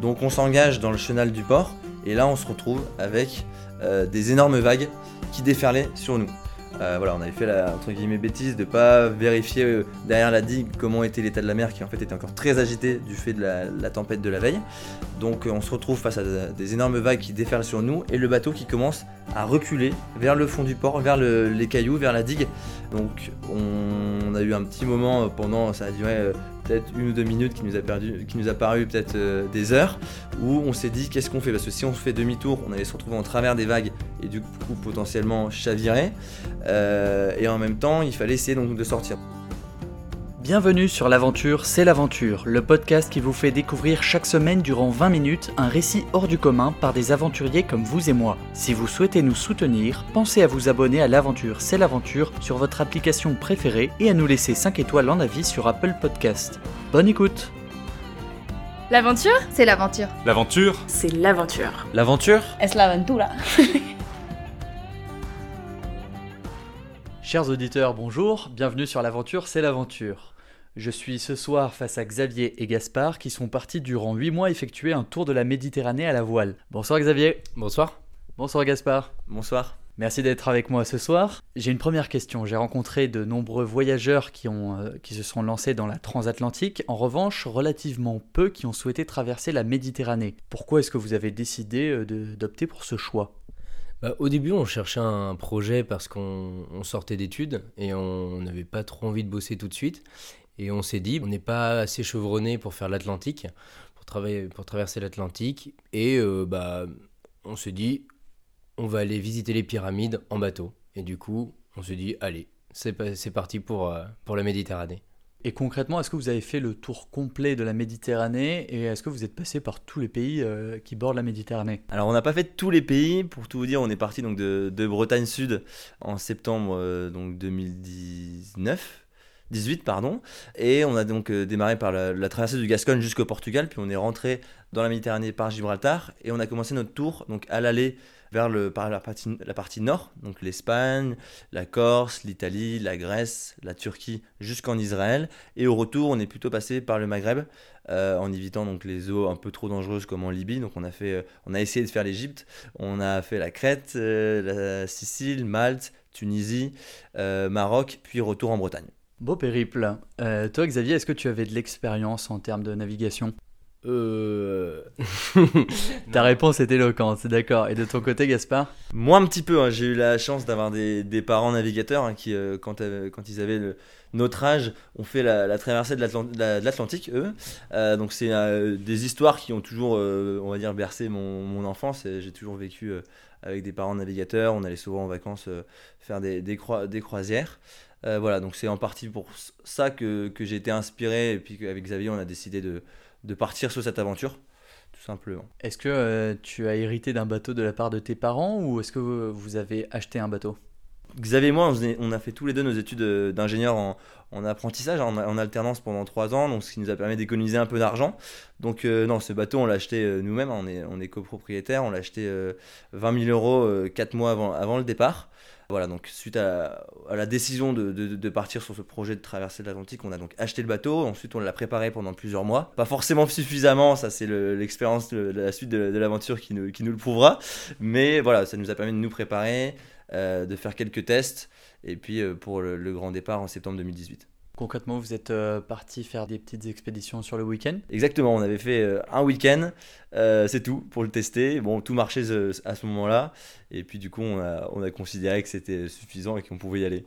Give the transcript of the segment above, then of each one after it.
Donc on s'engage dans le chenal du port et là on se retrouve avec euh, des énormes vagues qui déferlaient sur nous. Euh, voilà, on avait fait la entre guillemets bêtise de pas vérifier euh, derrière la digue comment était l'état de la mer qui en fait était encore très agité du fait de la, tempête de la veille. Donc on se retrouve face à des énormes vagues qui déferlent sur nous et le bateau qui commence à reculer vers le fond du port, vers le- les cailloux, vers la digue. Donc on, a eu un petit moment pendant, ça a duré peut-être une ou deux minutes qui nous a perdu, paru peut-être euh, des heures, où on s'est dit qu'est-ce qu'on fait? Parce que si on fait demi-tour, on allait se retrouver en travers des vagues et du coup potentiellement chavirer. Euh, et en même temps, il fallait essayer donc de sortir. Bienvenue sur l'aventure, c'est l'aventure, le podcast qui vous fait découvrir chaque semaine durant 20 minutes un récit hors du commun par des aventuriers comme vous et moi. Si vous souhaitez nous soutenir, pensez à vous abonner à l'aventure, c'est l'aventure sur votre application préférée et à nous laisser 5 étoiles en avis sur Apple Podcast. Bonne écoute L'aventure C'est l'aventure. L'aventure C'est l'aventure. L'aventure Es la aventura. Chers auditeurs, bonjour, bienvenue sur l'aventure, c'est l'aventure. Je suis ce soir face à Xavier et Gaspard qui sont partis durant 8 mois effectuer un tour de la Méditerranée à la voile. Bonsoir Xavier. Bonsoir. Bonsoir Gaspard. Bonsoir. Merci d'être avec moi ce soir. J'ai une première question. J'ai rencontré de nombreux voyageurs qui, ont, euh, qui se sont lancés dans la transatlantique. En revanche, relativement peu qui ont souhaité traverser la Méditerranée. Pourquoi est-ce que vous avez décidé euh, d'opter pour ce choix? Bah, au début, on cherchait un projet parce qu'on on sortait d'études et on n'avait pas trop envie de bosser tout de suite. Et on s'est dit, on n'est pas assez chevronné pour faire l'Atlantique, pour, pour traverser l'Atlantique. Et euh, bah, on s'est dit, on va aller visiter les pyramides en bateau. Et du coup, on s'est dit, allez, c'est pa- c'est parti euh, pour la Méditerranée. Et concrètement, est-ce que vous avez fait le tour complet de la Méditerranée et est-ce que vous êtes passé par tous les pays euh, qui bordent la Méditerranée? Alors on n'a pas fait tous les pays, pour tout vous dire, on est parti de, Bretagne Sud en septembre euh, donc 2019. 18 pardon et on a donc euh, démarré par la, la traversée du Gascogne jusqu'au Portugal puis on est rentré dans la Méditerranée par Gibraltar et on a commencé notre tour donc à l'aller vers le par la partie, nord donc l'Espagne, la Corse, l'Italie, la Grèce, la Turquie jusqu'en Israël. Et au retour on est plutôt passé par le Maghreb euh, en évitant donc les eaux un peu trop dangereuses comme en Libye. Donc on a fait euh, on a essayé de faire l'Égypte. On a fait la Crète euh, la Sicile Malte Tunisie Maroc puis retour en Bretagne. Beau périple. Toi Xavier, est-ce que tu avais de l'expérience en termes de navigation? Euh... Ta réponse est éloquente, c'est d'accord. Et de ton côté Gaspard? Moi un petit peu, hein. j'ai eu la chance d'avoir des, des parents navigateurs hein, qui, euh, quand, euh, quand ils avaient le- notre âge, ont fait la, la traversée de l'Atlan- de la- de l'Atlantique, eux. Donc c'est des histoires qui ont toujours, on va dire, bercé mon, mon enfance. J'ai toujours vécu avec des parents navigateurs, on allait souvent en vacances faire des, des, croi- des croisières. Voilà, donc c'est en partie pour ça que, que j'ai été inspiré et puis qu'avec Xavier on a décidé de, de partir sur cette aventure, tout simplement. Est-ce que euh, tu as hérité d'un bateau de la part de tes parents ou est-ce que vous, vous avez acheté un bateau? Xavier et moi, on, a fait tous les deux nos études euh, d'ingénieur en, en apprentissage, en, en alternance pendant trois ans, donc ce qui nous a permis d'économiser un peu d'argent. Donc euh, non, ce bateau, on l'a acheté nous-mêmes, on est, on est copropriétaire, on l'a acheté euh, 20 000 euros quatre mois avant, avant le départ. Voilà, donc suite à, la décision de, partir sur ce projet de traversée de l'Atlantique, on a donc acheté le bateau, ensuite on l'a préparé pendant plusieurs mois. Pas forcément suffisamment, ça c'est le- l'expérience de, la suite de, l'aventure qui nous, le prouvera, mais voilà, ça nous a permis de nous préparer, euh, de faire quelques tests, et puis euh, pour le grand départ en septembre 2018. Concrètement, vous êtes euh, parti faire des petites expéditions sur le week-end Exactement, on avait fait euh, un week-end, euh, c'est tout pour le tester. Bon, tout marchait à ce moment-là, et puis du coup, on a, on a considéré que c'était suffisant et qu'on pouvait y aller.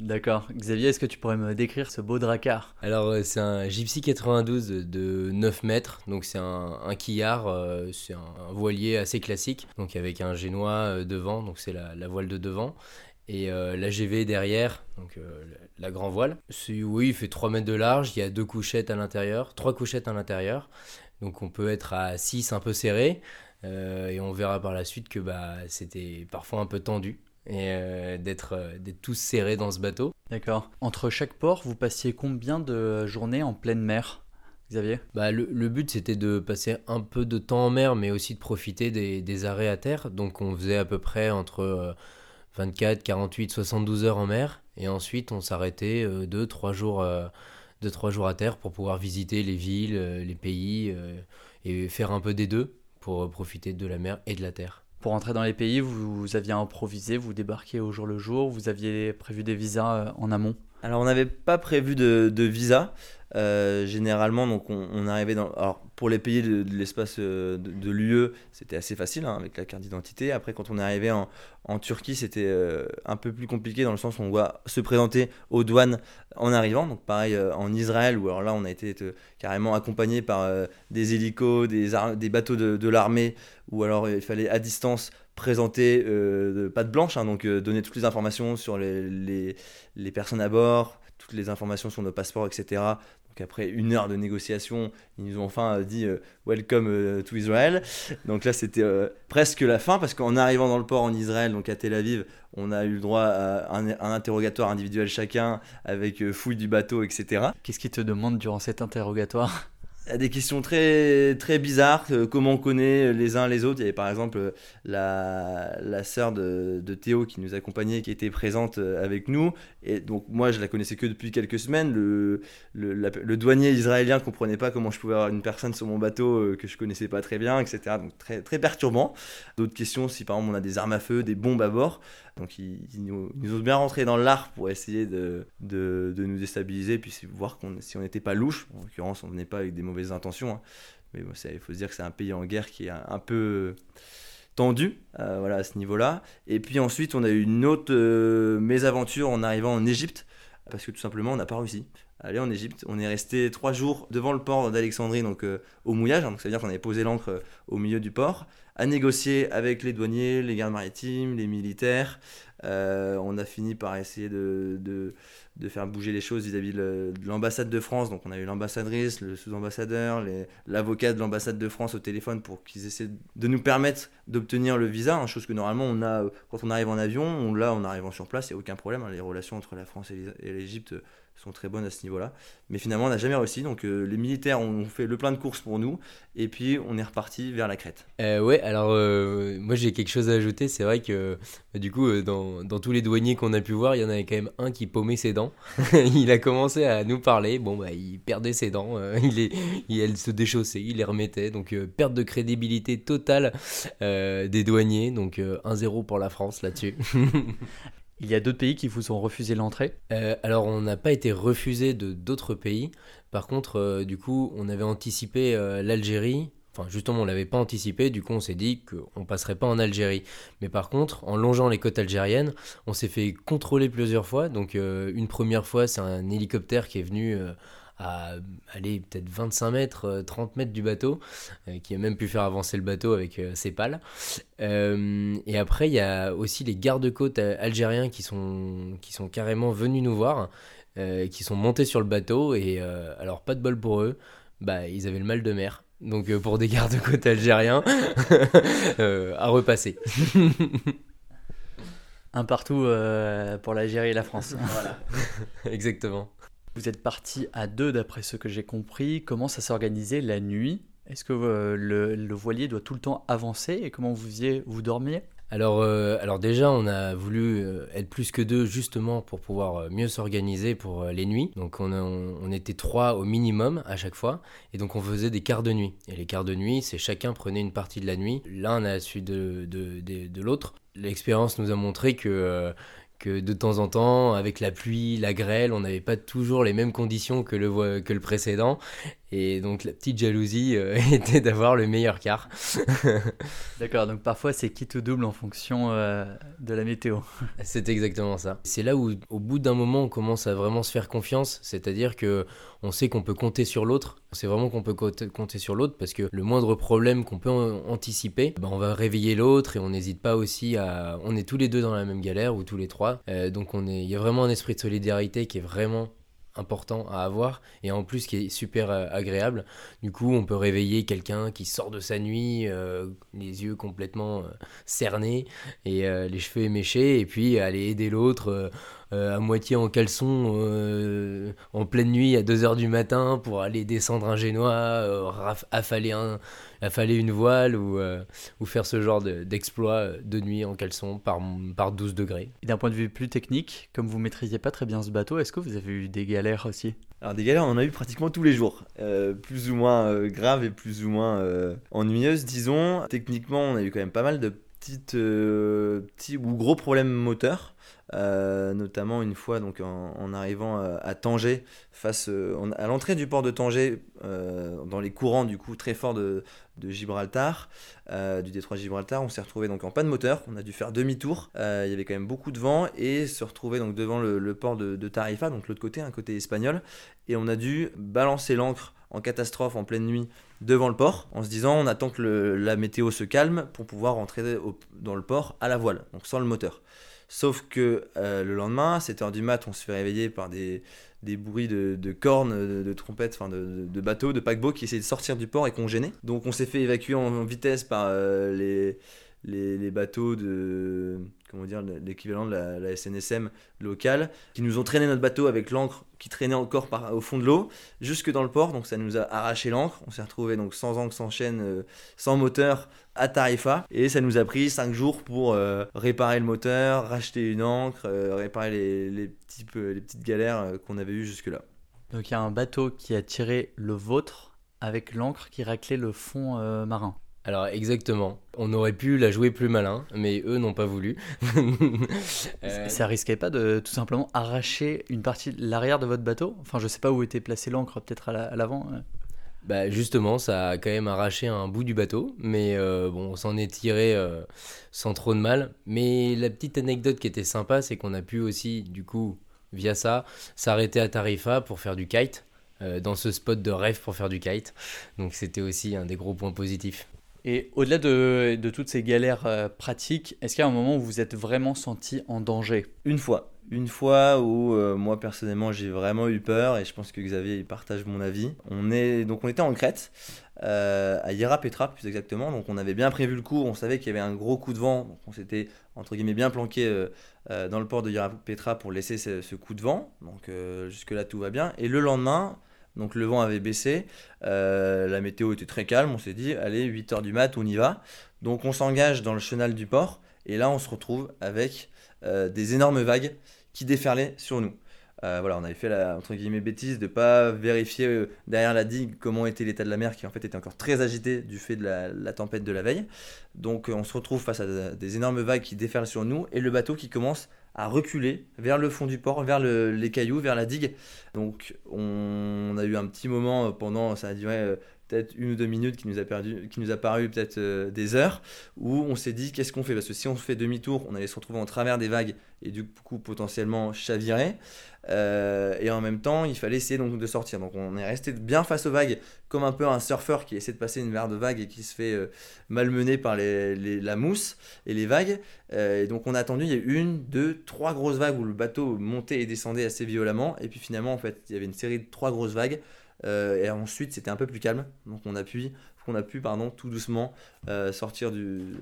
D'accord. Xavier, est-ce que tu pourrais me décrire ce beau dracard? Alors c'est un Gypsy 92 de 9 mètres, donc c'est un, un quillard, euh, c'est un, un voilier assez classique, donc avec un génois devant, donc c'est la, la voile de devant, et euh, l'AGV derrière, donc euh, la, grand voile. Oui, il fait 3 mètres de large, il y a deux couchettes à l'intérieur, trois couchettes à l'intérieur, donc on peut être à 6 un peu serré, euh, et on verra par la suite que bah, c'était parfois un peu tendu. Et euh, d'être tous serrés dans ce bateau. D'accord. Entre chaque port, vous passiez combien de journées en pleine mer Xavier? Bah, le, le but c'était de passer un peu de temps en mer, mais aussi de profiter des, des arrêts à terre. Donc on faisait à peu près entre 24, 48, 72 heures en mer. Et ensuite on s'arrêtait 2-3 jours, euh, deux, trois jours à terre pour pouvoir visiter les villes, euh, les pays, euh, et faire un peu des deux pour profiter de la mer et de la terre. Pour entrer dans les pays, vous, vous aviez improvisé, vous débarquiez au jour le jour, vous aviez prévu des visas euh, en amont? Alors on n'avait pas prévu de, visa. Euh, généralement, donc on, arrivait dans. Alors pour les pays de, l'espace euh, de, l'UE, c'était assez facile hein, avec la carte d'identité. Après, quand on est arrivé en, Turquie, c'était euh, un peu plus compliqué dans le sens où on doit se présenter aux douanes en arrivant. Donc pareil en Israël, où alors là on a été carrément accompagné par des hélicos, des, des bateaux de, de l'armée, ou alors il fallait à distance présenter euh, de patte blanche, hein, donc euh, donner toutes les informations sur les, les, personnes à bord, toutes les informations sur nos passeports, etc. Donc après une heure de négociation, ils nous ont enfin euh, dit euh, Welcome to Israel. Donc là c'était presque la fin parce qu'en arrivant dans le port en Israël, donc à Tel Aviv, on a eu le droit à un, un interrogatoire individuel chacun avec fouille du bateau, etc. Qu'est-ce qu'ils te demandent durant cet interrogatoire? Des questions très, très bizarres, comment on connaît les uns les autres. Il y avait par exemple euh, la, la sœur de, de Théo qui nous accompagnait, qui était présente euh, avec nous. Et donc moi je la connaissais que depuis quelques semaines. Le, le, douanier israélien comprenait pas comment je pouvais avoir une personne sur mon bateau euh, que je connaissais pas très bien, etc. Donc très, très perturbant. D'autres questions, si par exemple on a des armes à feu, des bombes à bord. Donc ils, nous, ont bien rentré dans l'art pour essayer de, nous déstabiliser, puis voir si on n'était pas louche. En l'occurrence, on venait pas avec des mauvaises intentions. hein. Mais bon, il faut se dire que c'est un pays en guerre qui est un, un peu tendu euh, voilà, à ce niveau-là. Et puis ensuite, on a eu une autre euh, mésaventure en arrivant en Égypte, parce que tout simplement, on n'a pas réussi. Aller en Égypte, on est resté trois jours devant le port d'Alexandrie, donc euh, au mouillage, hein, donc ça veut dire qu'on avait posé l'ancre euh, au milieu du port, à négocier avec les douaniers, les gardes maritimes, les militaires. Euh, on a fini par essayer de, de, de faire bouger les choses vis-à-vis de de l'ambassade de France. Donc on a eu l'ambassadrice, le sous-ambassadeur, l'avocat de l'ambassade de France au téléphone pour qu'ils essaient de nous permettre d'obtenir le visa, hein, chose que normalement on a quand on arrive en avion, on l'a en arrivant sur place, il n'y a aucun problème. hein. les relations entre la France et l'Égypte sont très bonnes à ce niveau-là. Mais finalement on n'a jamais réussi. Donc euh, les militaires ont fait le plein de courses pour nous et puis on est reparti vers la Crète. Euh, ouais, alors euh, moi j'ai quelque chose à ajouter. C'est vrai que bah, du coup, euh, dans, dans tous les douaniers qu'on a pu voir, il y en avait quand même un qui paumait ses dents. il a commencé à nous parler. Bon, bah, il perdait ses dents. euh, il il, se déchaussait, il les remettait. Donc, euh, perte de crédibilité totale euh, des douaniers. Donc, euh, 1-0 pour la France là-dessus. Il y a d'autres pays qui vous ont refusé l'entrée? Euh, alors, on n'a pas été refusé de d'autres pays. Par contre, euh, du coup, on avait anticipé euh, l'Algérie. Enfin, justement, on l'avait pas anticipé. Du coup, on s'est dit qu'on passerait pas en Algérie. Mais par contre, en longeant les côtes algériennes, on s'est fait contrôler plusieurs fois. Donc, une première fois, c'est un hélicoptère qui est venu à aller peut-être 25 mètres, euh, 30 mètres du bateau, euh, qui a même pu faire avancer le bateau avec euh, ses pales. Euh, et après, il y a aussi les gardes-côtes euh, algériens qui sont, qui sont carrément venus nous voir, euh, qui sont montés sur le bateau. Et euh, alors, pas de bol pour eux, bah, ils avaient le mal de mer. Donc, euh, pour des gardes-côtes algériens, euh, à repasser. Un partout euh, pour l'Algérie et la France. Exactement. Vous êtes parti à deux d'après ce que j'ai compris. Comment ça s'organisait la nuit? Est-ce que euh, le, voilier doit tout le temps avancer? Et comment vous dormiez? Alors, euh, alors déjà, on a voulu euh, être plus que deux justement pour pouvoir mieux s'organiser pour les nuits. Donc on, était trois au minimum à chaque fois. Et donc on faisait des quarts de nuit. Et les quarts de nuit, c'est chacun prenait une partie de la nuit, l'un à la suite de, de, l'autre. L'expérience nous a montré que... que de temps en temps, avec la pluie, la grêle, on n'avait pas toujours les mêmes conditions que le, précédent. Et donc la petite jalousie euh, était d'avoir le meilleur quart. D'accord, donc parfois c'est quitte ou double en fonction euh, de la météo. C'est exactement ça. C'est là où, au bout d'un moment, on commence à vraiment se faire confiance. C'est-à-dire que on sait qu'on peut compter sur l'autre. On sait vraiment qu'on peut compter sur l'autre parce que le moindre problème qu'on peut an- anticiper, ben, on va réveiller l'autre et on n'hésite pas aussi à. On est tous les deux dans la même galère ou tous les trois. Euh, donc on est. Il y a vraiment un esprit de solidarité qui est vraiment important à avoir et en plus qui est super euh, agréable. Du coup, on peut réveiller quelqu'un qui sort de sa nuit, euh, les yeux complètement euh, cernés et les cheveux éméchés, et puis aller aider l'autre à moitié en caleçon en pleine nuit à 2h du matin pour aller descendre un génois, affaler, un, affaler une voile ou, euh, ou faire ce genre de- d'exploit euh, de nuit en caleçon par, par 12 degrés. Et d'un point de vue plus technique, comme vous maîtrisiez pas très bien ce bateau, est-ce que vous avez eu des galères aussi? Alors des galères, on en a eu pratiquement tous les jours, euh, plus ou moins euh, graves et plus ou moins euh, ennuyeuses, disons. Techniquement, on a eu quand même pas mal de petites, euh, petits ou gros problèmes moteurs, euh, notamment une fois donc en, arrivant à, à Tanger, face euh, à l'entrée du port de Tanger, euh, dans les courants du coup très forts de, de Gibraltar, euh, du détroit Gibraltar, on s'est retrouvé donc en panne moteur, on a dû faire demi-tour, Euh, il y avait quand même beaucoup de vent et se retrouver donc devant le, port de, Tarifa, donc l'autre côté, un côté espagnol, et on a dû balancer l'ancre en catastrophe en pleine nuit devant le port en se disant on attend que le- la météo se calme pour pouvoir rentrer dans le port à la voile, donc sans le moteur. Sauf que euh, le lendemain, à 7h du mat, on se fait réveiller par des, bruits de, cornes, de, trompettes, enfin de, bateaux, de paquebots qui essayaient de sortir du port et qu'on gênait. Donc on s'est fait évacuer en, en vitesse par euh, les, les, bateaux de. Comment dire, l'équivalent de la, SNSM locale, qui nous ont traîné notre bateau avec l'ancre qui traînait encore par, au fond de l'eau, jusque dans le port. Donc ça nous a arraché l'ancre. On s'est retrouvé donc sans ancre, sans chaîne, euh, sans moteur à Tarifa. Et ça nous a pris 5 jours pour euh, réparer le moteur, racheter une ancre, euh, réparer les, les, petits, les petites galères qu'on avait eues jusque-là. Donc il y a un bateau qui a tiré le vôtre avec l'ancre qui raclait le fond marin. Alors exactement, on aurait pu la jouer plus malin, mais eux n'ont pas voulu. Euh, Ça risquait pas de tout simplement arracher une partie de l'arrière de votre bateau? Enfin, je sais pas où était placée l'ancre, peut-être à la- à l'avant. euh. Bah justement, ça a quand même arraché un bout du bateau, mais euh, bon, on s'en est tiré euh, sans trop de mal. Mais la petite anecdote qui était sympa, c'est qu'on a pu aussi, du coup, via ça, s'arrêter à Tarifa pour faire du kite, euh, dans ce spot de rêve pour faire du kite. Donc c'était aussi un des gros points positifs. Et au-delà de, toutes ces galères euh, pratiques, est-ce qu'il y a un moment où vous êtes vraiment senti en danger? Une fois. Une fois où euh, moi personnellement j'ai vraiment eu peur et je pense que Xavier partage mon avis. On est donc on était en Crète euh, à Hiera Petra plus exactement. Donc on avait bien prévu le coup, on savait qu'il y avait un gros coup de vent. Donc on s'était entre guillemets bien planqué euh, dans le port de Hiera Petra pour laisser ce, ce coup de vent. Donc jusque là tout va bien. Et le lendemain donc le vent avait baissé, euh, la météo était très calme, on s'est dit allez 8h du mat on y va donc on s'engage dans le chenal du port et là on se retrouve avec euh, des énormes vagues qui déferlaient sur nous. Euh, voilà, on avait fait la entre guillemets bêtise de pas vérifier derrière la digue comment était l'état de la mer qui en fait était encore très agité du fait de la, tempête de la veille. Donc on se retrouve face à des énormes vagues qui déferlent sur nous et le bateau qui commence à reculer vers le fond du port, vers le- les cailloux, vers la digue. Donc on a eu un petit moment pendant, ça a duré euh, peut-être une ou deux minutes qui nous a, perdu, qui nous a paru peut-être euh, des heures, où on s'est dit qu'est-ce qu'on fait? Parce que si on fait demi-tour, on allait se retrouver en travers des vagues et du coup potentiellement chavirer. Euh, et en même temps, il fallait essayer donc de sortir. Donc on est resté bien face aux vagues, comme un peu un surfeur qui essaie de passer une mer de vagues et qui se fait euh, malmener par les- la mousse et les vagues. Euh, et donc on a attendu, il y a eu une, deux, trois grosses vagues où le bateau montait et descendait assez violemment. Et puis finalement, en fait, il y avait une série de trois grosses vagues. Euh, et ensuite, c'était un peu plus calme. Donc on a pu, on a pu pardon, tout doucement euh, sortir du,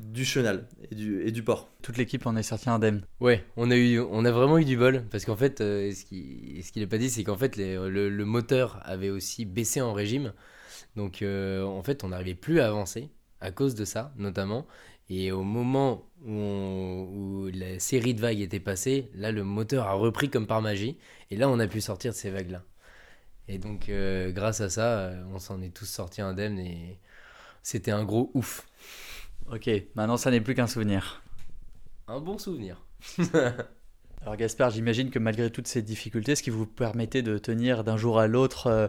du chenal et du, et du port. Toute l'équipe en est sortie indemne. Ouais, on a, eu, on a vraiment eu du bol, parce qu'en fait, euh, ce qu'il ce qu'il n'a pas dit, c'est qu'en fait, les- le, le moteur avait aussi baissé en régime. Donc, euh, en fait, on n'arrivait plus à avancer, à cause de ça, notamment. Et au moment où, on- où la série de vagues était passée, là, le moteur a repris comme par magie. Et là, on a pu sortir de ces vagues-là. Et donc, euh, grâce à ça, euh, on s'en est tous sortis indemnes et c'était un gros ouf. Ok, maintenant ça n'est plus qu'un souvenir. Un bon souvenir. Alors Gaspard, j'imagine que malgré toutes ces difficultés, ce qui vous permettait de tenir d'un jour à l'autre euh,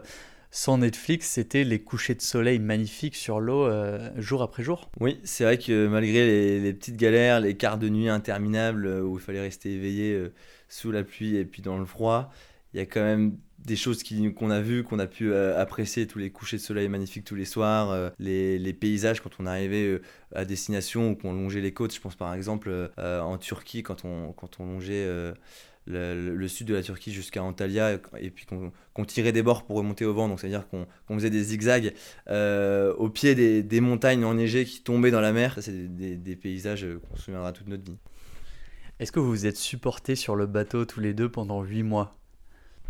sans Netflix, c'était les couchers de soleil magnifiques sur l'eau euh, jour après jour. Oui, c'est vrai que malgré les, les petites galères, les quarts de nuit interminables euh, où il fallait rester éveillé euh, sous la pluie et puis dans le froid, il y a quand même des choses qu'on a vues, qu'on a pu euh, apprécier, tous les couchers de soleil magnifiques tous les soirs, euh, les, paysages quand on arrivait euh, à destination ou qu'on longeait les côtes. Je pense par exemple en Turquie quand on, longeait le, sud de la Turquie jusqu'à Antalya et puis qu'on tirait des bords pour remonter au vent, donc c'est-à-dire qu'on faisait des zigzags au pied des, montagnes enneigées qui tombaient dans la mer. C'est des, des- paysages qu'on se souviendra toute notre vie. Est-ce que vous vous êtes supportés sur le bateau tous les deux pendant 8 mois?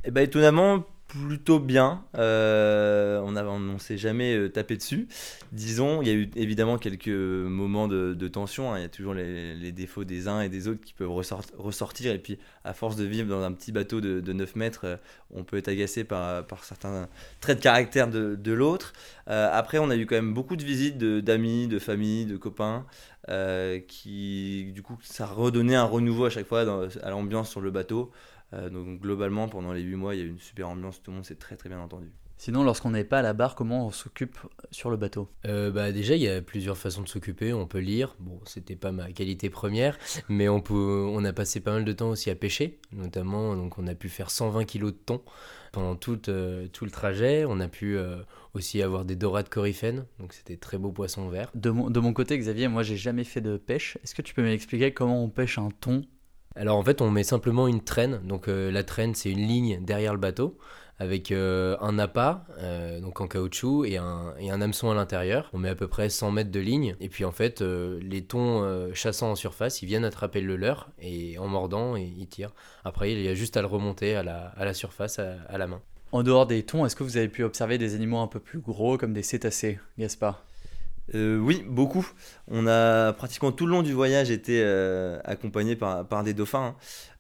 Et bah étonnamment, plutôt bien. Euh, on ne s'est jamais euh, tapé dessus. Disons, il y a eu évidemment quelques moments de, tension. hein. Il y a toujours les, défauts des uns et des autres qui peuvent ressort- ressortir. Et puis, à force de vivre dans un petit bateau de, de 9 mètres, euh, on peut être agacé par, certains traits de caractère de, l'autre. Après, on a eu quand même beaucoup de visites d'amis, de, familles, de copains. qui, du coup, ça redonnait un renouveau à chaque fois à l'ambiance sur le bateau. Euh, donc globalement, pendant les 8 mois, il y a eu une super ambiance, tout le monde s'est très très bien entendu. Sinon, lorsqu'on n'est pas à la barre, comment on s'occupe sur le bateau? Euh, bah déjà, il y a plusieurs façons de s'occuper. On peut lire. Bon, c'était pas ma qualité première, mais on peut, on a passé pas mal de temps aussi à pêcher, notamment. Donc, on a pu faire 120 kilos de thon pendant tout, euh, tout le trajet. On a pu euh, aussi avoir des dorades coryphènes, donc c'était très beau poisson vert. de mon, de mon côté, Xavier, moi j'ai jamais fait de pêche. Est-ce que tu peux m'expliquer comment on pêche un thon? Alors en fait, on met simplement une traîne. Donc euh, la traîne, c'est une ligne derrière le bateau avec euh, un appât, euh, donc en caoutchouc, et un, hameçon à l'intérieur. On met à peu près 100 mètres de ligne. Et puis en fait, les thons chassant en surface, ils viennent attraper le leur et en mordant, et ils tirent. Après, il y a juste à le remonter à la, à la surface à, à la main. En dehors des thons, est-ce que vous avez pu observer des animaux un peu plus gros comme des cétacés, Gaspard Euh, oui, beaucoup. On a pratiquement tout le long du voyage été euh, accompagné par, des dauphins,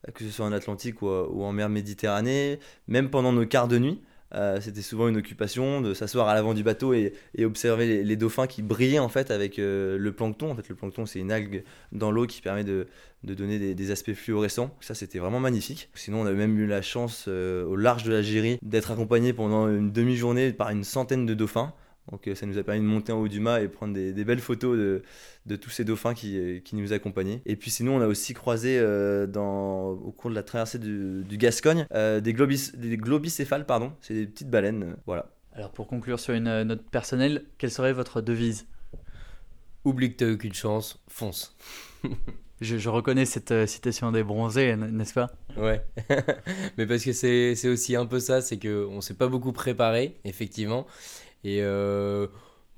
hein, que ce soit en Atlantique ou, ou en mer Méditerranée, même pendant nos quarts de nuit. euh, C'était souvent une occupation de s'asseoir à l'avant du bateau et, observer les, dauphins qui brillaient en fait avec euh, le plancton. En fait, le plancton, c'est une algue dans l'eau qui permet de, donner des, aspects fluorescents. Ça, c'était vraiment magnifique. Sinon, on a même eu la chance euh, au large de l'Algérie d'être accompagné pendant une demi-journée par une centaine de dauphins. Donc euh, ça nous a permis de monter en haut du mât et prendre des, des belles photos de, de tous ces dauphins qui, euh, qui nous accompagnaient. Et puis sinon, on a aussi croisé euh, dans, au cours de la traversée du, du Gascogne euh, des, globis, des globicéphales, pardon. C'est des petites baleines. euh, voilà. Alors pour conclure sur une note personnelle, quelle serait votre devise? Oublie que t'as aucune chance, fonce. je, je reconnais cette euh, citation des bronzés, n'est-ce pas? Ouais, mais parce que c'est c'est aussi un peu ça, c'est que on s'est pas beaucoup préparé, effectivement, et euh,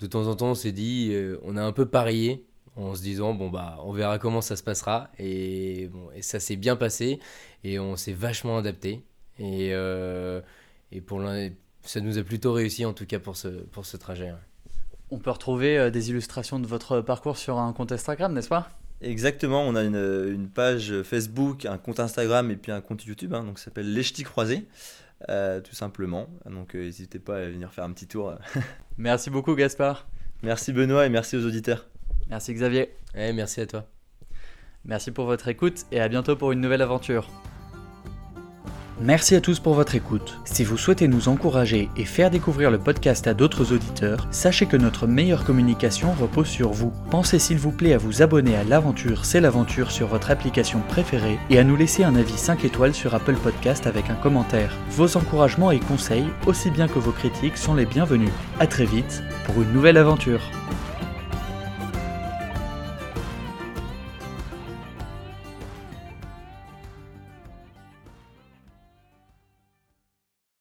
de temps en temps on s'est dit, euh, on a un peu parié en se disant bon bah on verra comment ça se passera, et bon et ça s'est bien passé, et on s'est vachement adapté, et euh, et pour ça nous a plutôt réussi en tout cas pour ce pour ce trajet. ouais. On peut retrouver euh, des illustrations de votre parcours sur un compte Instagram, n'est-ce pas? Exactement, on a une, une page Facebook, un compte Instagram et puis un compte YouTube, hein, donc ça s'appelle Les Ch'tis Croisés, euh, tout simplement. Donc euh, n'hésitez pas à venir faire un petit tour. Merci beaucoup Gaspard. Merci Benoît et merci aux auditeurs. Merci Xavier. Ouais, merci à toi. Merci pour votre écoute et à bientôt pour une nouvelle aventure. Merci à tous pour votre écoute. Si vous souhaitez nous encourager et faire découvrir le podcast à d'autres auditeurs, sachez que notre meilleure communication repose sur vous. Pensez s'il vous plaît à vous abonner à l'aventure C'est l'aventure sur votre application préférée et à nous laisser un avis 5 étoiles sur Apple Podcast avec un commentaire. Vos encouragements et conseils, aussi bien que vos critiques, sont les bienvenus. A très vite pour une nouvelle aventure.